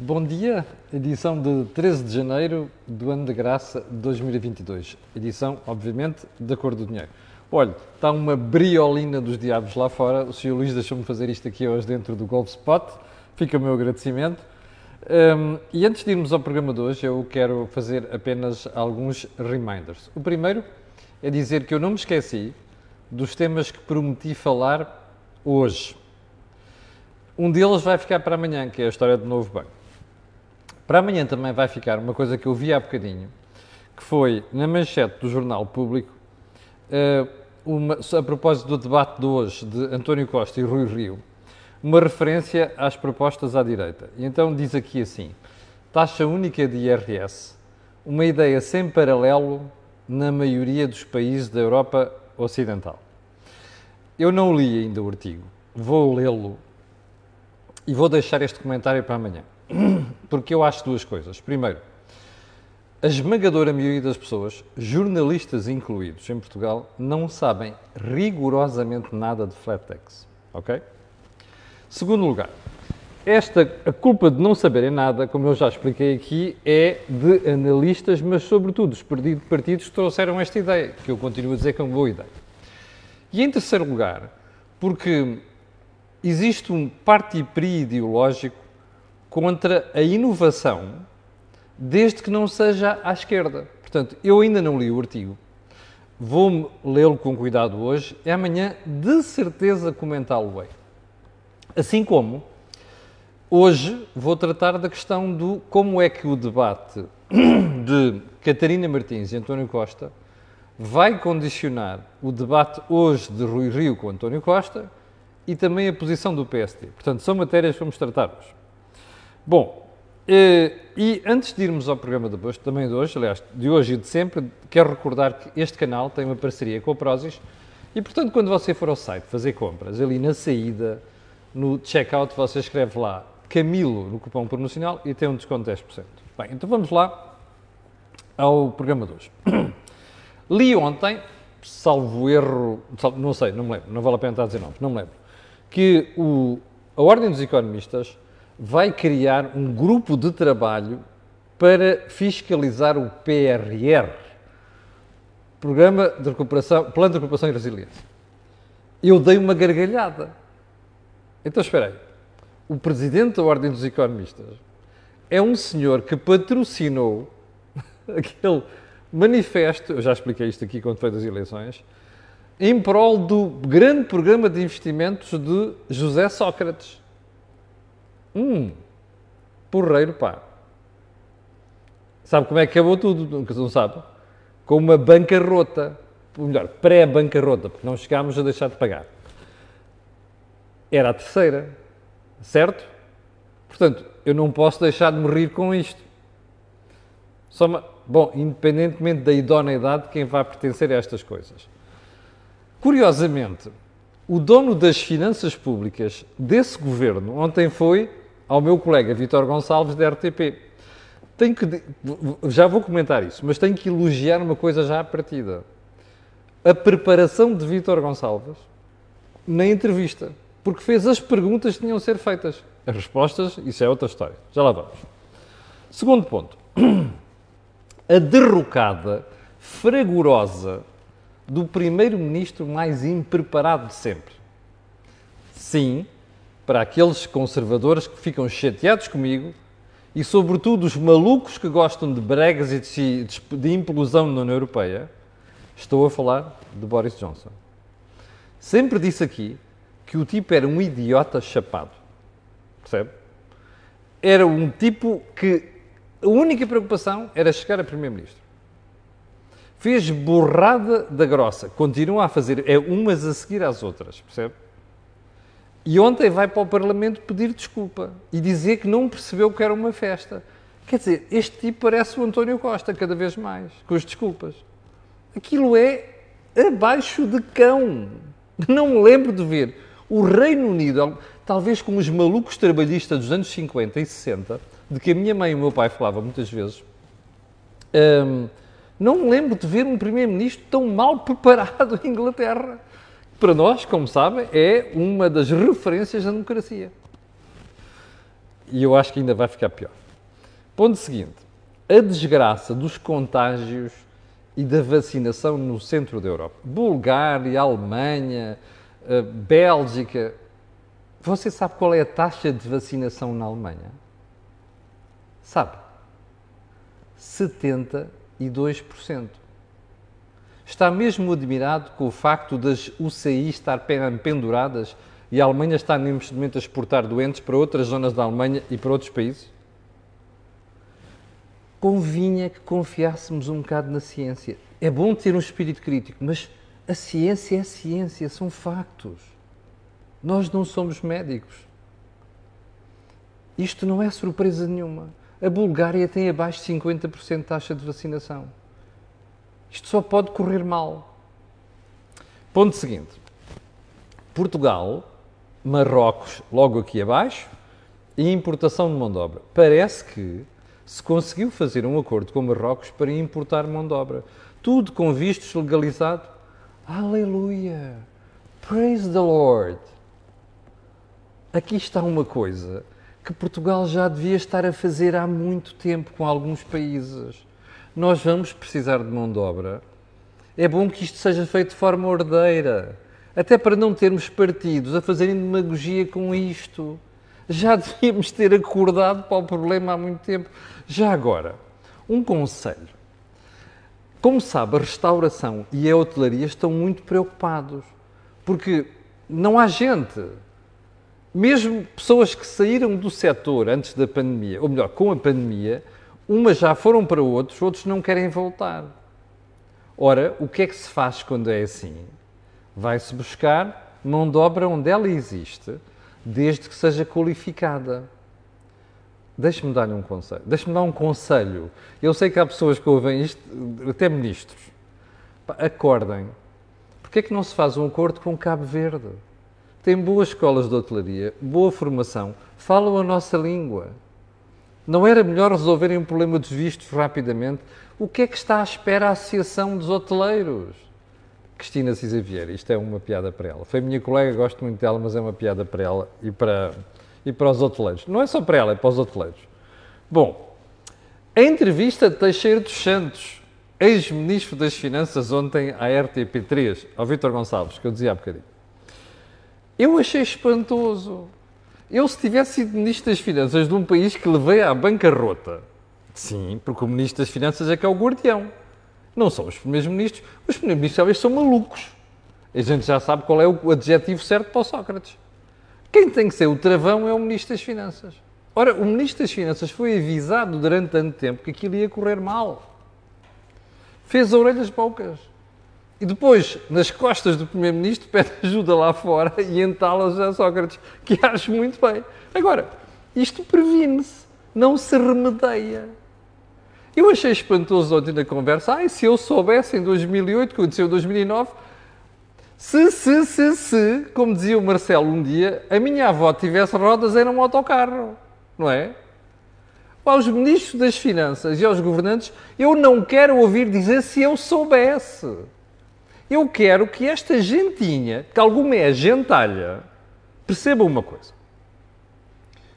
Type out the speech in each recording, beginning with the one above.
Bom dia, edição de 13 de janeiro do ano de graça de 2022. Edição, obviamente, da cor do dinheiro. Olha, está uma briolina dos diabos lá fora. O Sr. Luís deixou-me fazer isto aqui hoje dentro do Golf Spot. Fica o meu agradecimento. Um, e antes de irmos ao programa de hoje, eu quero fazer apenas alguns reminders. O primeiro é dizer que eu não me esqueci dos temas que prometi falar hoje. Um deles vai ficar para amanhã, que é a história do novo banco. Para amanhã também vai ficar uma coisa que eu vi há bocadinho, que foi na manchete do Jornal Público, uh, uma, a propósito do debate de hoje de António Costa e Rui Rio, uma referência às propostas à direita. E então diz aqui assim: taxa única de IRS, uma ideia sem paralelo na maioria dos países da Europa Ocidental. Eu não li ainda o artigo, vou lê-lo e vou deixar este comentário para amanhã. Porque eu acho duas coisas. Primeiro, a esmagadora maioria das pessoas, jornalistas incluídos em Portugal, não sabem rigorosamente nada de flat tax. Ok? Segundo lugar, esta, a culpa de não saberem nada, como eu já expliquei aqui, é de analistas, mas sobretudo os partidos que trouxeram esta ideia, que eu continuo a dizer que é uma boa ideia. E em terceiro lugar, porque existe um parti-pri ideológico contra a inovação, desde que não seja à esquerda. Portanto, eu ainda não li o artigo, vou lê-lo com cuidado hoje e amanhã, de certeza, comentá-lo-ei. Assim como hoje vou tratar da questão do como é que o debate de Catarina Martins e António Costa vai condicionar o debate hoje de Rui Rio com António Costa e também a posição do PSD. Portanto, são matérias que vamos tratar hoje. Bom, eh, e antes de irmos ao programa de hoje, também de hoje, aliás, de hoje e de sempre, quero recordar que este canal tem uma parceria com a Prozis e, portanto, quando você for ao site fazer compras, ali na saída, no checkout, você escreve lá Camilo no cupom promocional e tem um desconto de 10%. Bem, então vamos lá ao programa de hoje. Li ontem, salvo erro, não sei, não me lembro, não vale a pena estar a dizer nomes, não me lembro, que o, a Ordem dos Economistas vai criar um grupo de trabalho para fiscalizar o PRR, Programa de Recuperação, Plano de Recuperação e Resiliência. Eu dei uma gargalhada. Então, espera aí. O presidente da Ordem dos Economistas é um senhor que patrocinou aquele manifesto, eu já expliquei isto aqui quando foi das eleições, em prol do grande programa de investimentos de José Sócrates. Hum, porreiro, pá. Sabe como é que acabou tudo? Não sabe? Com uma bancarrota. Ou melhor, pré-bancarrota, porque não chegámos a deixar de pagar. Era a terceira, certo? Portanto, eu não posso deixar de morrer com isto. Uma... Bom, independentemente da idoneidade de quem vai pertencer a estas coisas. Curiosamente, o dono das finanças públicas desse governo ontem foi ao meu colega Vítor Gonçalves da RTP. Tenho que, já vou comentar isso, mas tenho que elogiar uma coisa já à partida. A preparação de Vítor Gonçalves na entrevista, porque fez as perguntas que tinham a ser feitas. As respostas, isso é outra história. Já lá vamos. Segundo ponto. A derrocada fragorosa do primeiro-ministro mais impreparado de sempre. Sim, para aqueles conservadores que ficam chateados comigo e, sobretudo, os malucos que gostam de bregas e de, de implosão na União Europeia, estou a falar de Boris Johnson. Sempre disse aqui que o tipo era um idiota chapado. Percebe? Era um tipo que a única preocupação era chegar a Primeiro-Ministro. Fez borrada da grossa. Continua a fazer, é umas a seguir às outras, percebe? E ontem vai para o Parlamento pedir desculpa e dizer que não percebeu que era uma festa. Quer dizer, este tipo parece o António Costa, cada vez mais, com as desculpas. Aquilo é abaixo de cão. Não me lembro de ver o Reino Unido, talvez como os malucos trabalhistas dos anos 50 e 60, de que a minha mãe e o meu pai falavam muitas vezes, hum, não me lembro de ver um primeiro-ministro tão mal preparado em Inglaterra para nós, como sabem, é uma das referências da democracia. e eu acho que ainda vai ficar pior. Ponto seguinte: a desgraça dos contágios e da vacinação no centro da Europa. Bulgária, Alemanha, eh, Bélgica. Você sabe qual é a taxa de vacinação na Alemanha? Sabe? 72%. Está mesmo admirado com o facto das UCI estar penduradas e a Alemanha está neste momento a exportar doentes para outras zonas da Alemanha e para outros países? Convinha que confiássemos um bocado na ciência. É bom ter um espírito crítico, mas a ciência é ciência, são factos. Nós não somos médicos. Isto não é surpresa nenhuma. A Bulgária tem abaixo de 50% de taxa de vacinação. Isto só pode correr mal. Ponto seguinte. Portugal, Marrocos, logo aqui abaixo, e importação de mão de obra. Parece que se conseguiu fazer um acordo com Marrocos para importar mão de obra. Tudo com vistos legalizado. Aleluia! Praise the Lord! Aqui está uma coisa que Portugal já devia estar a fazer há muito tempo com alguns países nós vamos precisar de mão de obra. É bom que isto seja feito de forma ordeira, até para não termos partidos a fazerem demagogia com isto. Já devíamos ter acordado para o problema há muito tempo. Já agora, um conselho. Como sabe, a restauração e a hotelaria estão muito preocupados, porque não há gente. Mesmo pessoas que saíram do setor antes da pandemia, ou melhor, com a pandemia, Umas já foram para outros, outros não querem voltar. Ora, o que é que se faz quando é assim? Vai-se buscar mão de obra onde ela existe, desde que seja qualificada. Deixe-me dar-lhe um conselho. Deixe-me dar um conselho. Eu sei que há pessoas que ouvem isto, até ministros. Acordem. Porquê é que não se faz um acordo com Cabo Verde? Tem boas escolas de hotelaria, boa formação, falam a nossa língua. Não era melhor resolverem um problema dos vistos rapidamente? O que é que está à espera a Associação dos Hoteleiros? Cristina Cisa Vieira, isto é uma piada para ela. Foi minha colega, gosto muito dela, mas é uma piada para ela e para, e para os hoteleiros. Não é só para ela, é para os hoteleiros. Bom, a entrevista de Teixeira dos Santos, ex-ministro das Finanças, ontem à RTP3, ao Vítor Gonçalves, que eu dizia há bocadinho. Eu achei espantoso. Eu, se tivesse sido Ministro das Finanças de um país que levei à bancarrota, sim, porque o Ministro das Finanças é que é o guardião. Não são os primeiros ministros. Os primeiros ministros talvez são malucos. A gente já sabe qual é o adjetivo certo para o Sócrates. Quem tem que ser o travão é o Ministro das Finanças. Ora, o Ministro das Finanças foi avisado durante tanto tempo que aquilo ia correr mal. Fez orelhas poucas. E depois, nas costas do Primeiro-Ministro, pede ajuda lá fora e entala-os a Sócrates, que acho muito bem. Agora, isto previne-se, não se remedeia. Eu achei espantoso ontem na conversa, ai, se eu soubesse em 2008, que aconteceu em 2009, se, se, se, se, como dizia o Marcelo um dia, a minha avó tivesse rodas era um autocarro, não é? Aos ministros das Finanças e aos governantes, eu não quero ouvir dizer se eu soubesse. Eu quero que esta gentinha, que alguma é gentalha, perceba uma coisa.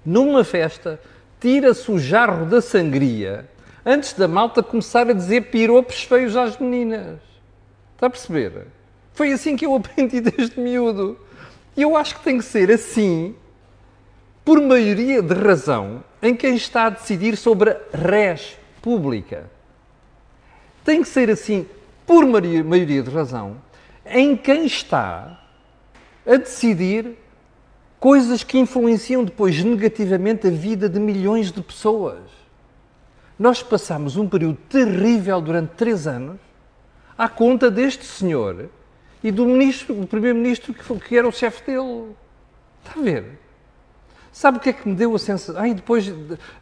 Numa festa, tira-se o jarro da sangria antes da malta começar a dizer piropos feios às meninas. Está a perceber? Foi assim que eu aprendi desde miúdo. E eu acho que tem que ser assim, por maioria de razão, em quem está a decidir sobre a res pública. Tem que ser assim por maioria de razão, em quem está a decidir coisas que influenciam depois negativamente a vida de milhões de pessoas. Nós passamos um período terrível durante três anos à conta deste senhor e do ministro, do primeiro-ministro que, que, era o chefe dele. Está a ver? Sabe o que é que me deu a sensação? Ah, e depois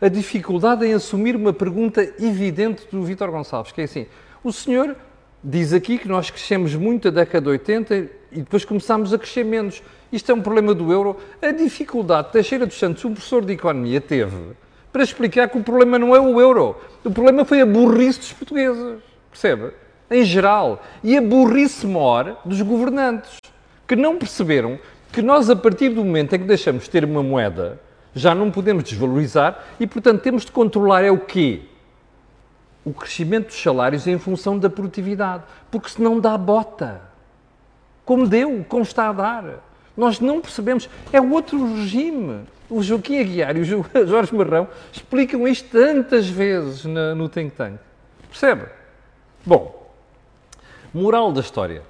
a dificuldade em assumir uma pergunta evidente do Vítor Gonçalves, que é assim: o senhor diz aqui que nós crescemos muito a década de 80 e depois começámos a crescer menos. Isto é um problema do euro. A dificuldade que Teixeira dos Santos, um professor de economia, teve para explicar que o problema não é o euro. O problema foi a burrice dos portugueses. Percebe? Em geral. E a burrice maior dos governantes, que não perceberam que nós, a partir do momento em que deixamos de ter uma moeda Já não podemos desvalorizar e, portanto, temos de controlar é o quê? O crescimento dos salários em função da produtividade, porque senão dá bota. Como deu, como está a dar. Nós não percebemos. É outro regime. O Joaquim Aguiar e o Jorge Marrão explicam isto tantas vezes no think tank. Percebe? Bom, moral da história.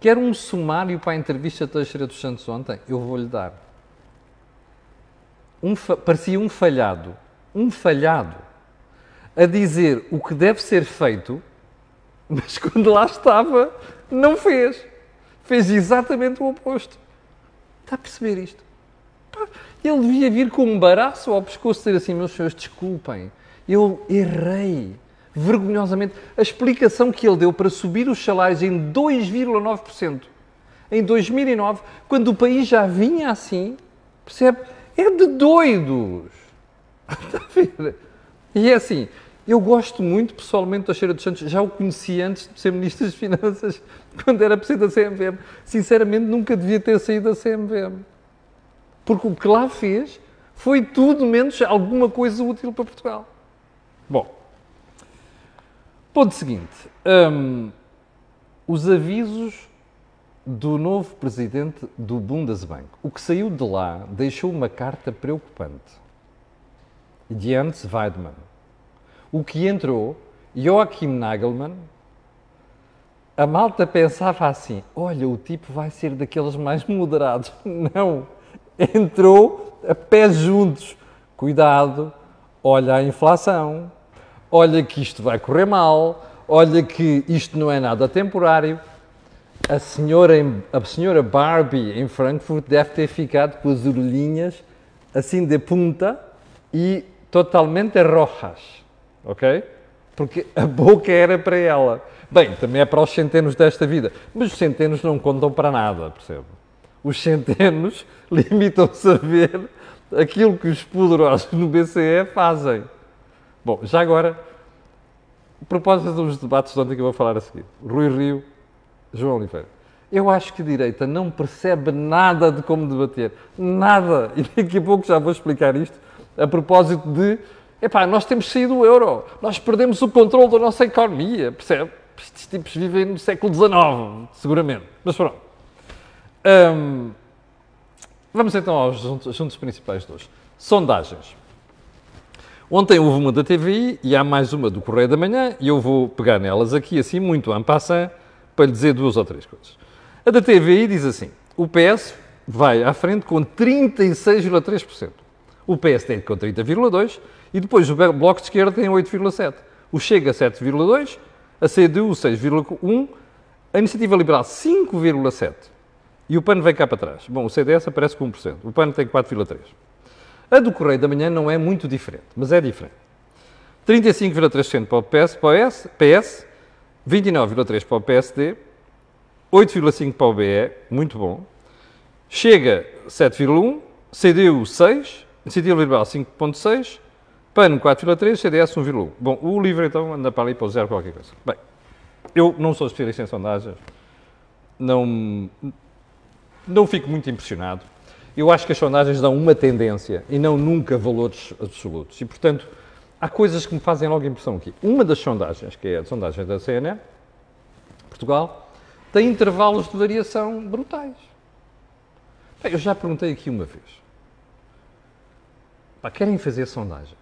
Quer um sumário para a entrevista de Teixeira dos Santos ontem? Eu vou-lhe dar. Um parecia um falhado. Um falhado. A dizer o que deve ser feito, mas quando lá estava, não fez. Fez exatamente o oposto. Está a perceber isto? Ele devia vir com um baraço ao pescoço dizer assim: meus senhores, desculpem, eu errei vergonhosamente a explicação que ele deu para subir os salários em 2,9% em 2009, quando o país já vinha assim, percebe? É de doidos. Está a ver? E é assim, eu gosto muito pessoalmente da Cheira dos Santos, já o conheci antes de ser Ministro das Finanças, quando era Presidente da CMVM. Sinceramente, nunca devia ter saído da CMVM. Porque o que lá fez foi tudo menos alguma coisa útil para Portugal. Bom, Ponto seguinte: um, os avisos do novo presidente do Bundesbank. O que saiu de lá deixou uma carta preocupante. Jens Weidmann. O que entrou, Joachim Nagelmann. A malta pensava assim: olha, o tipo vai ser daqueles mais moderados. Não. Entrou a pés juntos. Cuidado, olha a inflação, olha que isto vai correr mal, olha que isto não é nada temporário. A senhora, a senhora Barbie em Frankfurt deve ter ficado com as orelhinhas assim de punta e totalmente rojas, ok? Porque a boca era para ela. Bem, também é para os centenos desta vida, mas os centenos não contam para nada, percebe? Os centenos limitam-se a ver aquilo que os poderosos no BCE fazem. Bom, já agora, a propósito dos debates de ontem que eu vou falar a seguir, Rui Rio, João Oliveira. Eu acho que a direita não percebe nada de como debater. Nada. E daqui a pouco já vou explicar isto a propósito de. Epá, nós temos saído do euro. Nós perdemos o controle da nossa economia. Percebe? Estes tipos vivem no século XIX, seguramente. Mas pronto. Hum, vamos então aos assuntos principais de hoje. Sondagens. Ontem houve uma da TVI e há mais uma do Correio da Manhã e eu vou pegar nelas aqui assim muito en passant para lhe dizer duas ou três coisas. A da TVI diz assim, o PS vai à frente com 36,3%. O PSD com 30,2% e depois o Bloco de Esquerda tem 8,7%. O Chega 7,2%, a CDU 6,1%, a Iniciativa Liberal 5,7%. E o PAN vem cá para trás. Bom, o CDS aparece com 1%. O PAN tem 4,3%. A do Correio da Manhã não é muito diferente, mas é diferente. 35,3% para o PS, PS 29,3% para o PSD, 8,5% para o BE, muito bom. Chega 7,1%, CDU 6%, Iniciativa Liberal 5,6%, PAN 4,3%, CDS 1,1%. Bom, o livro então anda para ali para o zero qualquer coisa. Bem, eu não sou especialista em sondagens, não, não fico muito impressionado. Eu acho que as sondagens dão uma tendência e não nunca valores absolutos. E, portanto, há coisas que me fazem logo impressão aqui. Uma das sondagens, que é a sondagem da CNN, Portugal, tem intervalos de variação brutais. Bem, eu já perguntei aqui uma vez. Pá, querem fazer sondagens?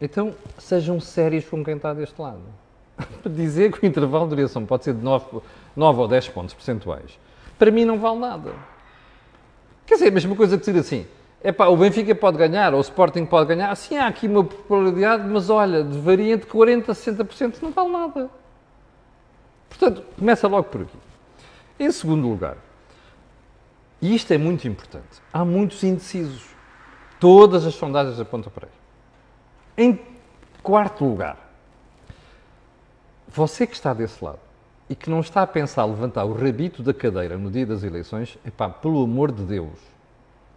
Então, sejam sérios com quem está deste lado. Para dizer que o intervalo de variação pode ser de 9, 9 ou 10 pontos percentuais, para mim não vale nada. Quer dizer, a mesma coisa que dizer assim, é pá, o Benfica pode ganhar, ou o Sporting pode ganhar, assim há aqui uma probabilidade, mas olha, varia entre 40% a 60%, não vale nada. Portanto, começa logo por aqui. Em segundo lugar, e isto é muito importante, há muitos indecisos. Todas as sondagens apontam para aí. Em quarto lugar, você que está desse lado, e que não está a pensar levantar o rabito da cadeira no dia das eleições, epá, pelo amor de Deus,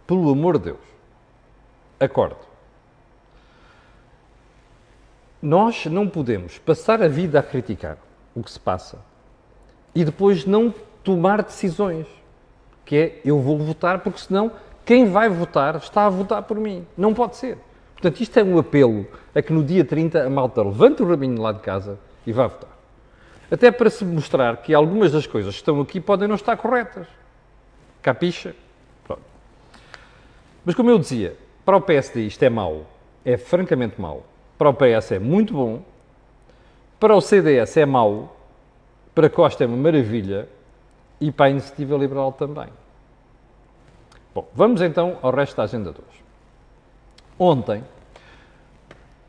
pelo amor de Deus, acorde. Nós não podemos passar a vida a criticar o que se passa e depois não tomar decisões, que é eu vou votar porque senão Quem vai votar está a votar por mim. Não pode ser. Portanto, isto é um apelo a que no dia 30 a malta levante o rabinho lá de casa e vá votar. Até para se mostrar que algumas das coisas que estão aqui podem não estar corretas. Capixa? Pronto. Mas como eu dizia, para o PSD isto é mau, é francamente mau. Para o PS é muito bom. Para o CDS é mau. Para Costa é uma maravilha. E para a Iniciativa Liberal também. Bom, vamos então ao resto da agenda de hoje. Ontem,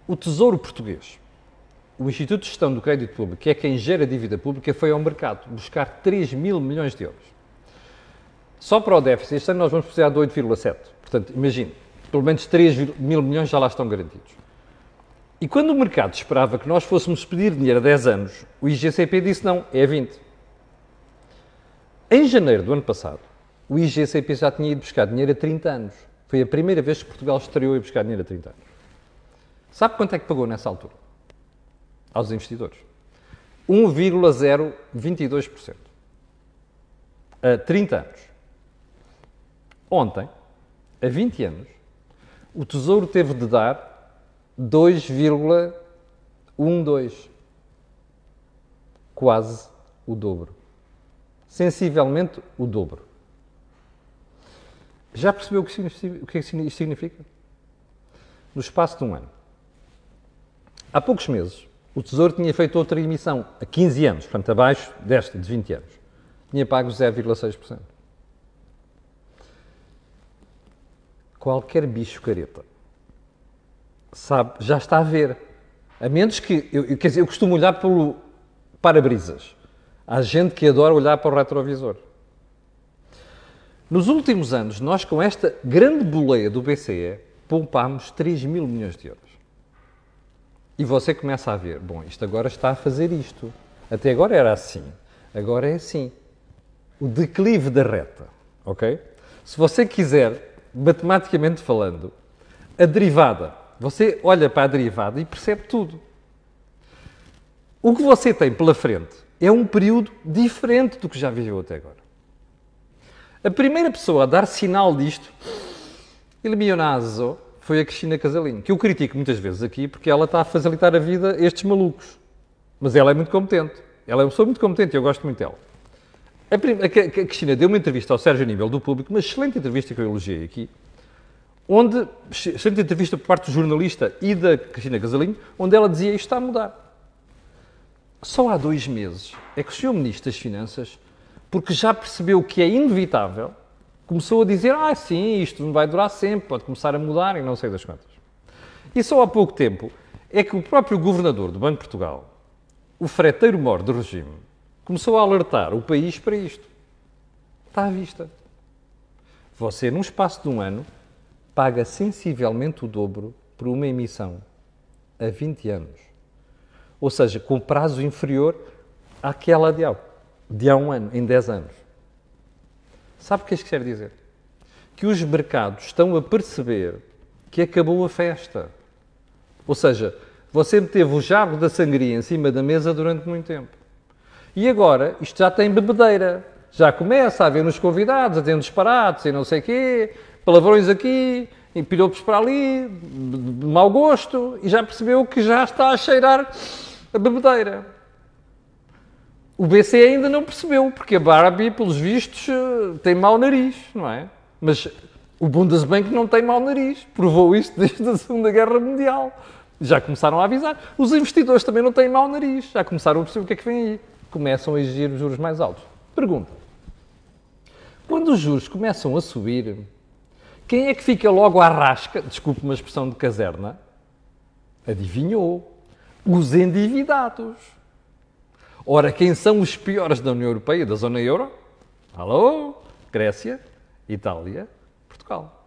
o Tesouro Português, o Instituto de Gestão do Crédito Público, que é quem gera a dívida pública, foi ao mercado buscar 3 mil milhões de euros. Só para o déficit, este ano nós vamos precisar de 8,7. Portanto, imagine, pelo menos 3 mil milhões já lá estão garantidos. E quando o mercado esperava que nós fôssemos pedir dinheiro a 10 anos, o IGCP disse não, é 20. Em janeiro do ano passado, o IGCP já tinha ido buscar dinheiro a 30 anos. Foi a primeira vez que Portugal estreou a buscar dinheiro a 30 anos. Sabe quanto é que pagou nessa altura? Aos investidores. 1,022%. A 30 anos. Ontem, a 20 anos, o Tesouro teve de dar 2,12. Quase o dobro. Sensivelmente o dobro. Já percebeu o que, que isto significa? No espaço de um ano. Há poucos meses, o Tesouro tinha feito outra emissão, a 15 anos, portanto, abaixo desta, de 20 anos. Tinha pago 0,6%. Qualquer bicho careta sabe, já está a ver. A menos que, eu, quer dizer, eu costumo olhar pelo para-brisas. Há gente que adora olhar para o retrovisor. Nos últimos anos, nós com esta grande boleia do BCE, poupámos 3 mil milhões de euros. E você começa a ver, bom, isto agora está a fazer isto. Até agora era assim, agora é assim. O declive da reta, ok? Se você quiser, matematicamente falando, a derivada, você olha para a derivada e percebe tudo. O que você tem pela frente é um período diferente do que já viveu até agora. A primeira pessoa a dar sinal disto, il mio naso, foi a Cristina Casalinho, que eu critico muitas vezes aqui porque ela está a facilitar a vida a estes malucos. Mas ela é muito competente. Ela é uma pessoa muito competente e eu gosto muito dela. A, a, Cristina deu uma entrevista ao Sérgio Nível do Público, uma excelente entrevista que eu elogiei aqui, onde, excelente entrevista por parte do jornalista e da Cristina Casalinho, onde ela dizia isto está a mudar. Só há dois meses é que o Sr. Ministro das Finanças porque já percebeu que é inevitável, começou a dizer: ah, sim, isto não vai durar sempre, pode começar a mudar e não sei das quantas. E só há pouco tempo é que o próprio governador do Banco de Portugal, o freteiro mor do regime, começou a alertar o país para isto. Está à vista. Você, num espaço de um ano, paga sensivelmente o dobro por uma emissão a 20 anos. Ou seja, com prazo inferior àquela de algo de há um ano, em 10 anos. Sabe o que isto quer dizer? Que os mercados estão a perceber que acabou a festa. Ou seja, você teve o jarro da sangria em cima da mesa durante muito tempo. E agora isto já tem bebedeira. Já começa a haver nos convidados, a ter disparates e não sei o quê, palavrões aqui, e piropos para ali, de mau gosto, e já percebeu que já está a cheirar a bebedeira. O BC ainda não percebeu, porque a Barbie, pelos vistos, eh, tem mau nariz, não é? Mas o Bundesbank não tem mau nariz. Provou isto desde a Segunda Guerra Mundial. Já começaram a avisar. Os investidores também não têm mau nariz. Já começaram a perceber o que é que vem aí. Começam a exigir os juros mais altos. Pergunta. Quando os juros começam a subir, quem é que fica logo à rasca? Desculpe uma expressão de caserna. Adivinhou. Os endividados. Ora, quem são os piores da União Europeia, da zona euro? Alô? Grécia, Itália, Portugal.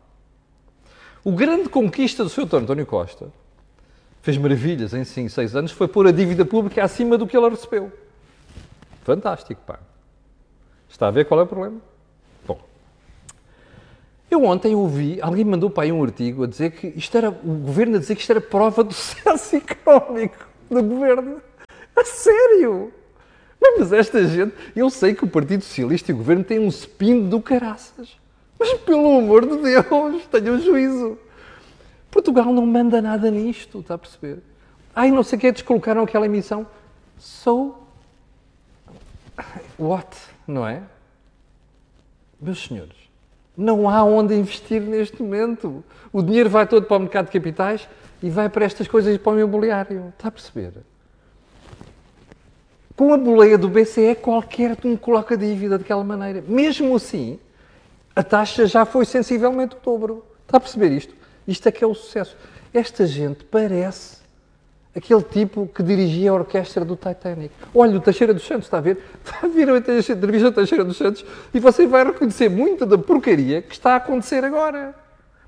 O grande conquista do Sr. António Costa fez maravilhas em 5, 6 anos, foi pôr a dívida pública acima do que ela recebeu. Fantástico, pá. Está a ver qual é o problema? Bom, eu ontem ouvi, alguém mandou para aí um artigo a dizer que isto era, o governo a dizer que isto era prova do sucesso económico do governo. A sério? Mas esta gente, eu sei que o Partido Socialista e o Governo têm um spin do caraças. Mas pelo amor de Deus, tenham juízo. Portugal não manda nada nisto, está a perceber? Ai, não sei o que, descolocaram aquela emissão. So, what? Não é? Meus senhores, não há onde investir neste momento. O dinheiro vai todo para o mercado de capitais e vai para estas coisas e para o imobiliário. Está a perceber? Com a boleia do BCE, qualquer um coloca dívida daquela maneira. Mesmo assim, a taxa já foi sensivelmente o dobro. Está a perceber isto? Isto é que é o sucesso. Esta gente parece aquele tipo que dirigia a orquestra do Titanic. Olha, o Teixeira dos Santos, está a ver? Está a ver a entrevista do Teixeira dos Santos e você vai reconhecer muita da porcaria que está a acontecer agora.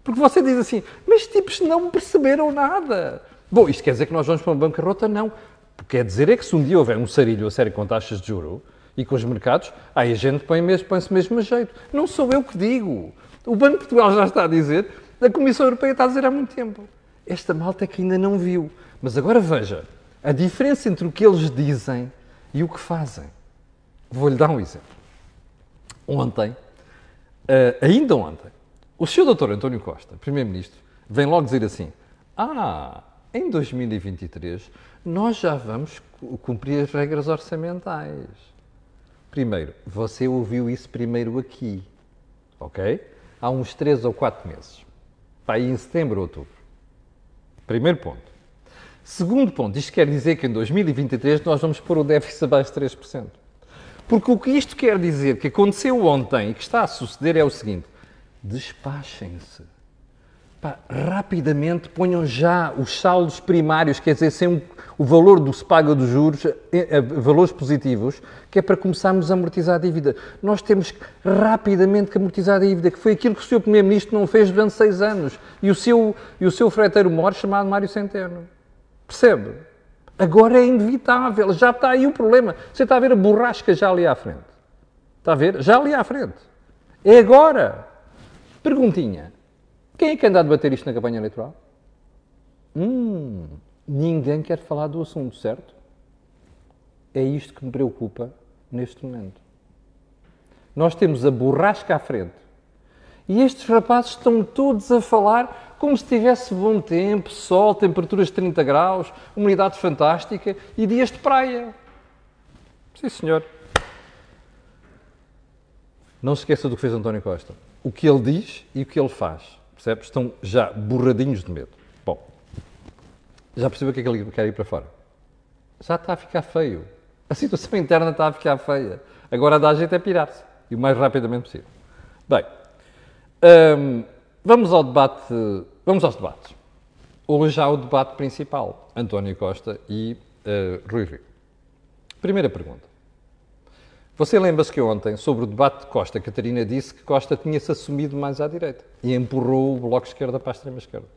Porque você diz assim, mas tipos não perceberam nada. Bom, isto quer dizer que nós vamos para uma bancarrota? Não. Quer dizer é que se um dia houver um sarilho a sério com taxas de juro e com os mercados, aí a gente põe-se mesmo, põe mesmo a jeito. Não sou eu que digo. O Banco de Portugal já está a dizer, a Comissão Europeia está a dizer há muito tempo. Esta malta é que ainda não viu. Mas agora veja a diferença entre o que eles dizem e o que fazem. Vou-lhe dar um exemplo. Ontem, uh, ainda ontem, o Sr. Dr. António Costa, Primeiro-Ministro, vem logo dizer assim: Ah, em 2023 nós já vamos cumprir as regras orçamentais. Primeiro, você ouviu isso primeiro aqui, ok? Há uns 3 ou 4 meses. Está aí em setembro ou outubro. Primeiro ponto. Segundo ponto, isto quer dizer que em 2023 nós vamos pôr o déficit abaixo de 3%. Porque o que isto quer dizer, que aconteceu ontem e que está a suceder, é o seguinte: despachem-se. Rapidamente ponham já os saldos primários, quer dizer, sem o valor do se paga dos juros, eh, eh, valores positivos, que é para começarmos a amortizar a dívida. Nós temos rapidamente que amortizar a dívida, que foi aquilo que o Sr. Primeiro-Ministro não fez durante seis anos. E o seu, e o seu freiteiro mor chamado Mário Centeno. Percebe? Agora é inevitável, já está aí o problema. Você está a ver a borrasca já ali à frente. Está a ver? Já ali à frente. É agora. Perguntinha. Quem é que anda a debater isto na campanha eleitoral? Hum, ninguém quer falar do assunto, certo? É isto que me preocupa neste momento. Nós temos a borrasca à frente. E estes rapazes estão todos a falar como se tivesse bom tempo, sol, temperaturas de 30 graus, umidade fantástica e dias de praia. Sim, senhor. Não se esqueça do que fez António Costa. O que ele diz e o que ele faz. Percebe? Estão já borradinhos de medo. Bom, já percebeu o que é que ele quer ir para fora? Já está a ficar feio. A situação interna está a ficar feia. Agora dá jeito é pirar-se. E o mais rapidamente possível. Bem, hum, vamos ao debate Vamos aos debates. Hoje há o debate principal, António Costa e uh, Rui Rio. Primeira pergunta. Você lembra-se que ontem, sobre o debate de Costa, Catarina disse que Costa tinha-se assumido mais à direita e empurrou o Bloco de Esquerda para a extrema-esquerda.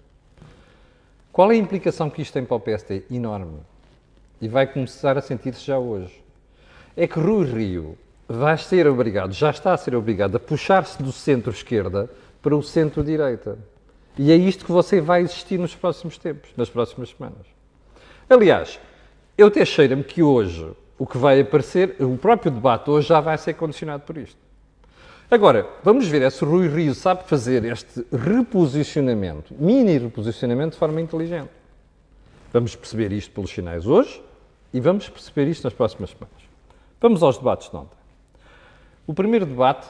Qual é a implicação que isto tem para o PSD? Enorme. E vai começar a sentir-se já hoje. É que Rui Rio vai ser obrigado, já está a ser obrigado, a puxar-se do centro-esquerda para o centro-direita. E é isto que você vai existir nos próximos tempos, nas próximas semanas. Aliás, eu até cheiro-me que hoje o que vai aparecer, o próprio debate hoje já vai ser condicionado por isto. Agora, vamos ver é se o Rui Rio sabe fazer este reposicionamento, mini reposicionamento, de forma inteligente. Vamos perceber isto pelos sinais hoje e vamos perceber isto nas próximas semanas. Vamos aos debates de ontem. O primeiro debate,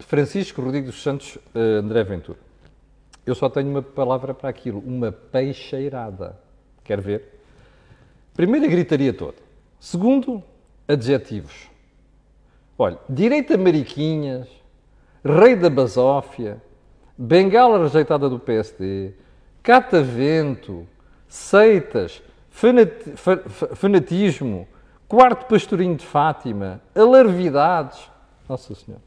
Francisco Rodrigues dos Santos, uh, André Ventura. Eu só tenho uma palavra para aquilo, uma peixeirada. Quer ver? Primeiro, a gritaria toda. Segundo, adjetivos. Olha, direita mariquinhas, rei da basófia, bengala rejeitada do PSD, catavento, seitas, fanatismo, quarto pastorinho de Fátima, alarvidades. Nossa Senhora.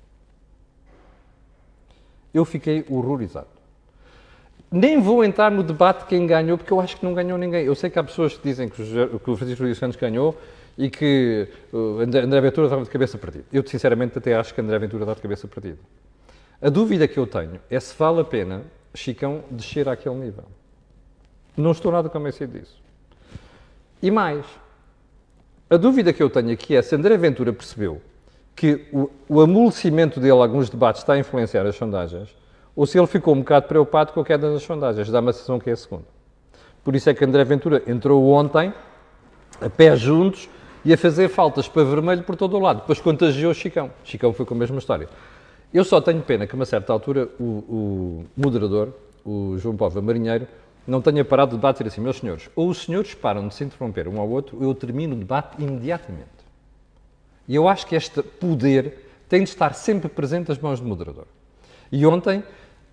Eu fiquei horrorizado. Nem vou entrar no debate de quem ganhou, porque eu acho que não ganhou ninguém. Eu sei que há pessoas que dizem que o Francisco Luís Santos ganhou e que André Ventura estava de cabeça perdida. Eu, sinceramente, até acho que André Ventura está de cabeça perdida. A dúvida que eu tenho é se vale a pena Chicão descer àquele nível. Não estou nada convencido disso. E mais, a dúvida que eu tenho aqui é se André Ventura percebeu que o, o amolecimento dele, alguns debates, está a influenciar as sondagens, ou se ele ficou um bocado preocupado com a queda das sondagens. Dá uma sensação que é a segunda. Por isso é que André Ventura entrou ontem, a pé juntos, e a fazer faltas para vermelho por todo o lado. Depois contagiou o Chicão. Chicão foi com a mesma história. Eu só tenho pena que, a uma certa altura, o, o moderador, o João Póvoa Marinheiro, não tenha parado de debater assim, meus senhores, ou os senhores param de se interromper um ao outro, ou eu termino o debate imediatamente. E eu acho que este poder tem de estar sempre presente nas mãos do moderador. E ontem,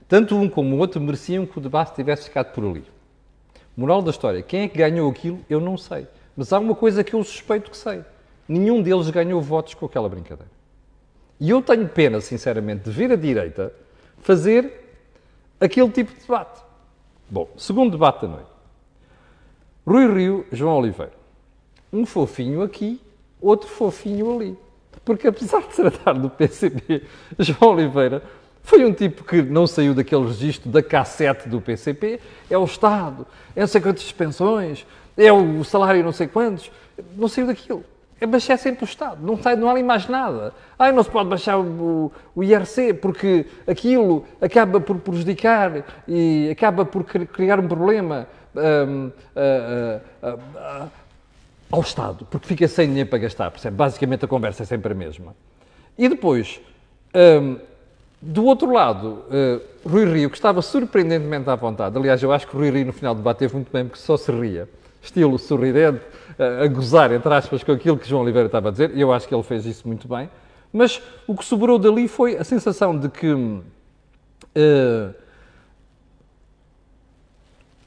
tanto um como o outro mereciam que o debate tivesse ficado por ali. Moral da história, quem é que ganhou aquilo, eu não sei. Mas há uma coisa que eu suspeito que sei. Nenhum deles ganhou votos com aquela brincadeira. E eu tenho pena, sinceramente, de ver a direita fazer aquele tipo de debate. Bom, segundo debate da noite. Rui Rio, João Oliveira. Um fofinho aqui, outro fofinho ali. Porque apesar de tratar do PCP, João Oliveira foi um tipo que não saiu daquele registro da cassete do PCP, é o Estado, é não sei quantas pensões, é o salário não sei quantos, não saiu daquilo. É baixar sempre o Estado, não, sai, não há ali mais nada. Ai, não se pode baixar o, o IRC porque aquilo acaba por prejudicar e acaba por criar um problema um, uh, uh, uh, ao Estado, porque fica sem dinheiro para gastar, percebe? Basicamente a conversa é sempre a mesma. E depois, um, do outro lado, Rui Rio, que estava surpreendentemente à vontade, aliás, eu acho que Rui Rio no final do debate teve muito bem porque só se ria estilo sorridente, a gozar, entre aspas, com aquilo que João Oliveira estava a dizer, e eu acho que ele fez isso muito bem. Mas o que sobrou dali foi a sensação de que. Uh,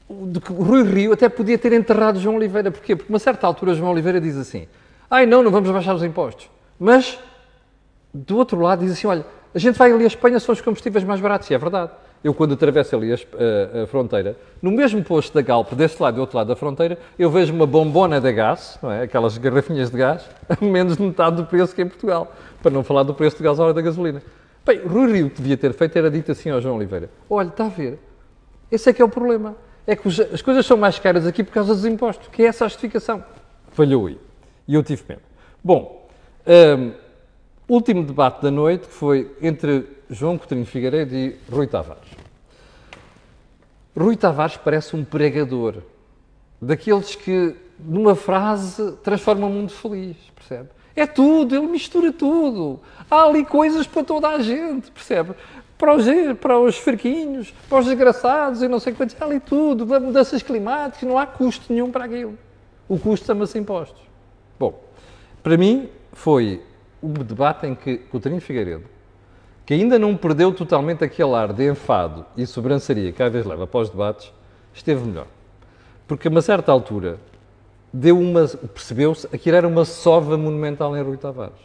de que Rui Rio até podia ter enterrado João Oliveira. Porquê? Porque, uma certa altura, João Oliveira diz assim: ai, não, não vamos baixar os impostos. Mas, do outro lado, diz assim: olha, a gente vai ali à Espanha, são os combustíveis mais baratos. E é verdade. Eu, quando atravesso ali a, a, a, fronteira, no mesmo posto da Galp, deste lado e do outro lado da fronteira, eu vejo uma bombona de gás, não é? aquelas garrafinhas de gás, a menos de metade do preço que em Portugal. Para não falar do preço de gás à hora da gasolina. Bem, Rui Rio, devia ter feito, era dito assim ao João Oliveira: Olha, está a ver, esse é que é o problema. É que os, as coisas são mais caras aqui por causa dos impostos, que é essa a justificação. Falhou aí. E eu tive pena. Bom, um, último debate da noite foi entre João Coutinho Figueiredo e Rui Tavares. Rui Tavares parece um pregador, daqueles que, numa frase, transforma o mundo feliz, percebe? É tudo, ele mistura tudo. Há ali coisas para toda a gente, percebe? Para os, para os ferquinhos, para os desgraçados e não sei quantos, há ali tudo. Mudanças climáticas, não há custo nenhum para aquilo. O custo chama-se impostos. Bom, para mim foi o debate em que Coutinho Figueiredo que ainda não perdeu totalmente aquele ar de enfado e sobrançaria que cada vez leva após debates, esteve melhor. Porque a uma certa altura deu uma, percebeu-se que era uma sova monumental em Rui Tavares.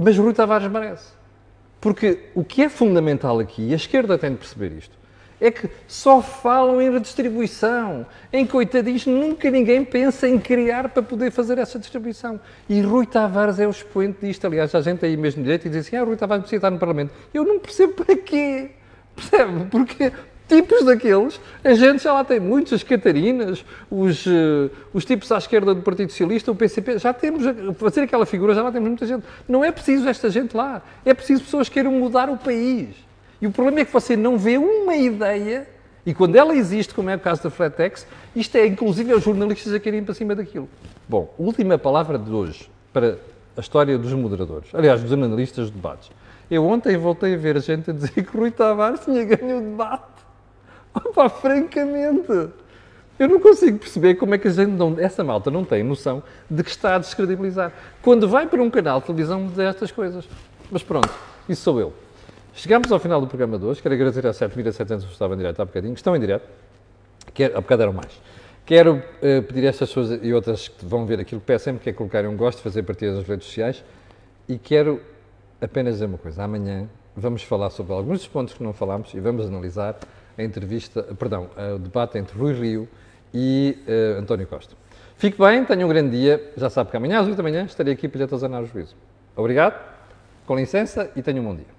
Mas Rui Tavares merece. Porque o que é fundamental aqui, e a esquerda tem de perceber isto, é que só falam em redistribuição. Em coitadinhos, nunca ninguém pensa em criar para poder fazer essa distribuição. E Rui Tavares é o expoente disto. Aliás, a gente aí mesmo direito e diz assim: ah, Rui Tavares precisa estar no Parlamento. Eu não percebo para quê. Percebe? Porque tipos daqueles, a gente já lá tem muitos, as Catarinas, os, uh, os tipos à esquerda do Partido Socialista, o PCP, já temos, a fazer aquela figura, já lá temos muita gente. Não é preciso esta gente lá, é preciso pessoas que queiram mudar o país. E o problema é que você não vê uma ideia, e quando ela existe, como é o caso da Flatex, isto é inclusive os jornalistas a querem para cima daquilo. Bom, última palavra de hoje para a história dos moderadores, aliás, dos analistas de debates. Eu ontem voltei a ver a gente a dizer que Rui Tavares tinha ganho o debate. Opa, francamente. Eu não consigo perceber como é que a gente não, essa malta não tem noção de que está a descredibilizar. Quando vai para um canal de televisão dizer estas coisas. Mas pronto, isso sou eu. Chegamos ao final do programa de hoje. Quero agradecer a 7.700 que estavam em direto há bocadinho, que estão em direto. Quero, há bocado eram mais. Quero uh, pedir a estas pessoas e outras que vão ver aquilo que peço sempre, que é colocarem um gosto, fazer partidas nas redes sociais. E quero apenas dizer uma coisa. Amanhã vamos falar sobre alguns dos pontos que não falámos e vamos analisar a entrevista, perdão, o debate entre Rui Rio e uh, António Costa. Fique bem, tenha um grande dia. Já sabe que amanhã às 8 da manhã estarei aqui para lhe atazanar o juízo. Obrigado, com licença e tenha um bom dia.